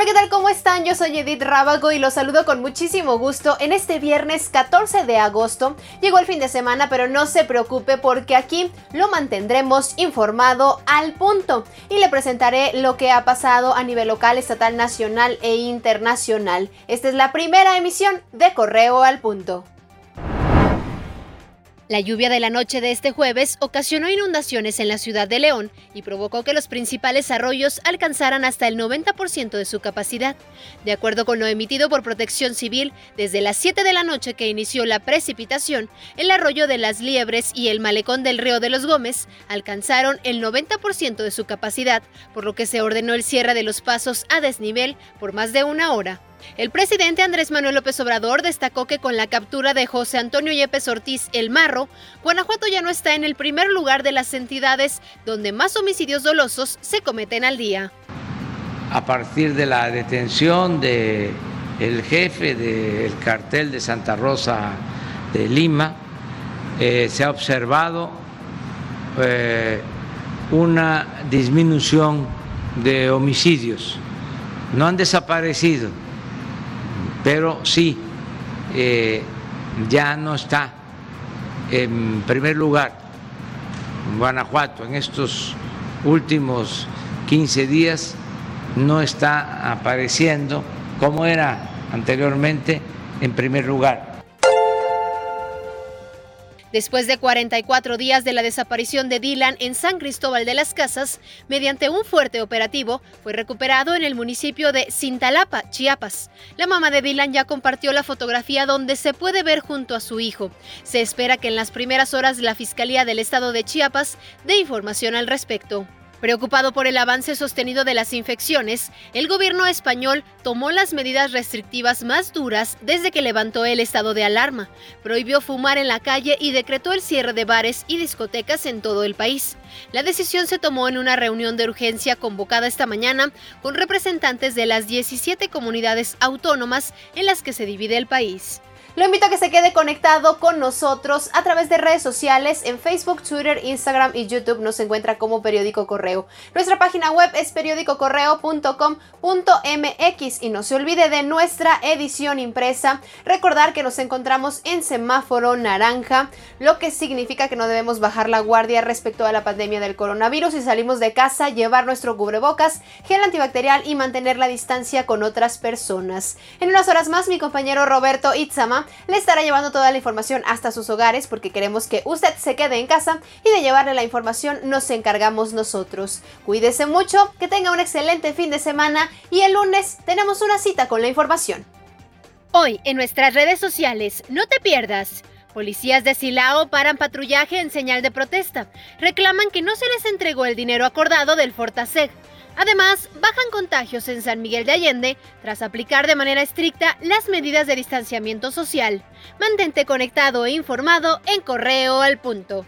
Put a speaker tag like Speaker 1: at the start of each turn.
Speaker 1: Hola, ¿qué tal? ¿Cómo están? Yo soy Edith Rábago y los saludo con muchísimo gusto en este viernes 14 de agosto. Llegó el fin de semana, pero no se preocupe porque aquí lo mantendremos informado al punto y le presentaré lo que ha pasado a nivel local, estatal, nacional e internacional. Esta es la primera emisión de Correo al Punto.
Speaker 2: La lluvia de la noche de este jueves ocasionó inundaciones en la ciudad de León y provocó que los principales arroyos alcanzaran hasta el 90% de su capacidad. De acuerdo con lo emitido por Protección Civil, desde las 7 de la noche que inició la precipitación, el arroyo de las Liebres y el malecón del río de los Gómez alcanzaron el 90% de su capacidad, por lo que se ordenó el cierre de los pasos a desnivel por más de una hora. El presidente Andrés Manuel López Obrador destacó que con la captura de José Antonio Yepes Ortiz El Marro, Guanajuato ya no está en el primer lugar de las entidades donde más homicidios dolosos se cometen al día.
Speaker 3: A partir de la detención de el jefe del cartel de Santa Rosa de Lima, eh, se ha observado eh, una disminución de homicidios. No han desaparecido, pero sí, eh, ya no está en primer lugar Guanajuato en estos últimos 15 días, no está apareciendo como era anteriormente en primer lugar.
Speaker 2: Después de 44 días de la desaparición de Dylan en San Cristóbal de las Casas, mediante un fuerte operativo, fue recuperado en el municipio de Cintalapa, Chiapas. La mamá de Dylan ya compartió la fotografía donde se puede ver junto a su hijo. Se espera que en las primeras horas la Fiscalía del Estado de Chiapas dé información al respecto. Preocupado por el avance sostenido de las infecciones, el gobierno español tomó las medidas restrictivas más duras desde que levantó el estado de alarma, prohibió fumar en la calle y decretó el cierre de bares y discotecas en todo el país. La decisión se tomó en una reunión de urgencia convocada esta mañana con representantes de las 17 comunidades autónomas en las que se divide el país.
Speaker 1: Lo invito a que se quede conectado con nosotros a través de redes sociales en Facebook, Twitter, Instagram y YouTube. Nos encuentra como Periódico Correo. Nuestra página web es periódicocorreo.com.mx y no se olvide de nuestra edición impresa. Recordar que nos encontramos en semáforo naranja, lo que significa que no debemos bajar la guardia respecto a la pandemia del coronavirus y salimos de casa, llevar nuestro cubrebocas, gel antibacterial y mantener la distancia con otras personas. En unas horas más, mi compañero Roberto Itzama le estará llevando toda la información hasta sus hogares porque queremos que usted se quede en casa y de llevarle la información nos encargamos nosotros. Cuídese mucho, que tenga un excelente fin de semana y el lunes tenemos una cita con la información.
Speaker 2: Hoy en nuestras redes sociales, no te pierdas. Policías de Silao paran patrullaje en señal de protesta. Reclaman que no se les entregó el dinero acordado del Fortaseg. Además, bajan contagios en San Miguel de Allende tras aplicar de manera estricta las medidas de distanciamiento social. Mantente conectado e informado en Correo al Punto.